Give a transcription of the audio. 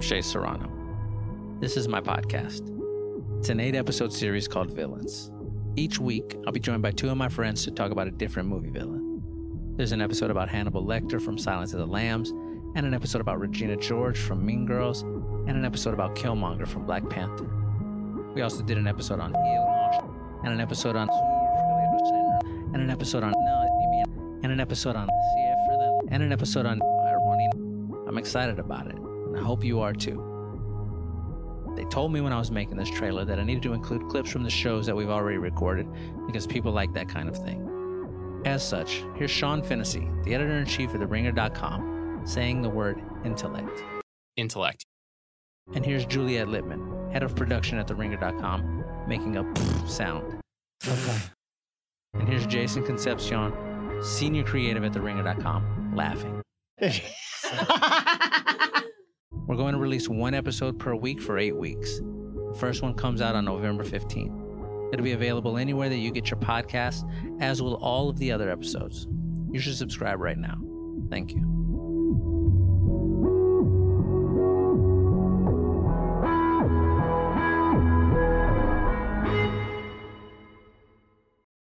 Shea Serrano. This is my podcast. It's an eight episode series called Villains. Each week, I'll be joined by two of my friends to talk about a different movie villain. There's an episode about Hannibal Lecter from Silence of the Lambs, and an episode about Regina George from Mean Girls, and an episode about Killmonger from Black Panther. We also did an episode on and an episode on and an episode on and an episode on and an episode on I'm excited about it, and I hope you are too. They told me when I was making this trailer that I needed to include clips from the shows that we've already recorded because people like that kind of thing. As such, here's Sean Fennessy, the editor in chief of TheRinger.com, saying the word intellect. Intellect. And here's Juliet Litman, head of production at TheRinger.com, making a sound. Okay. And here's Jason Concepcion, senior creative at TheRinger.com, laughing. We're going to release one episode per week for eight weeks. The first one comes out on November 15th. It'll be available anywhere that you get your podcasts, as will all of the other episodes. You should subscribe right now. Thank you.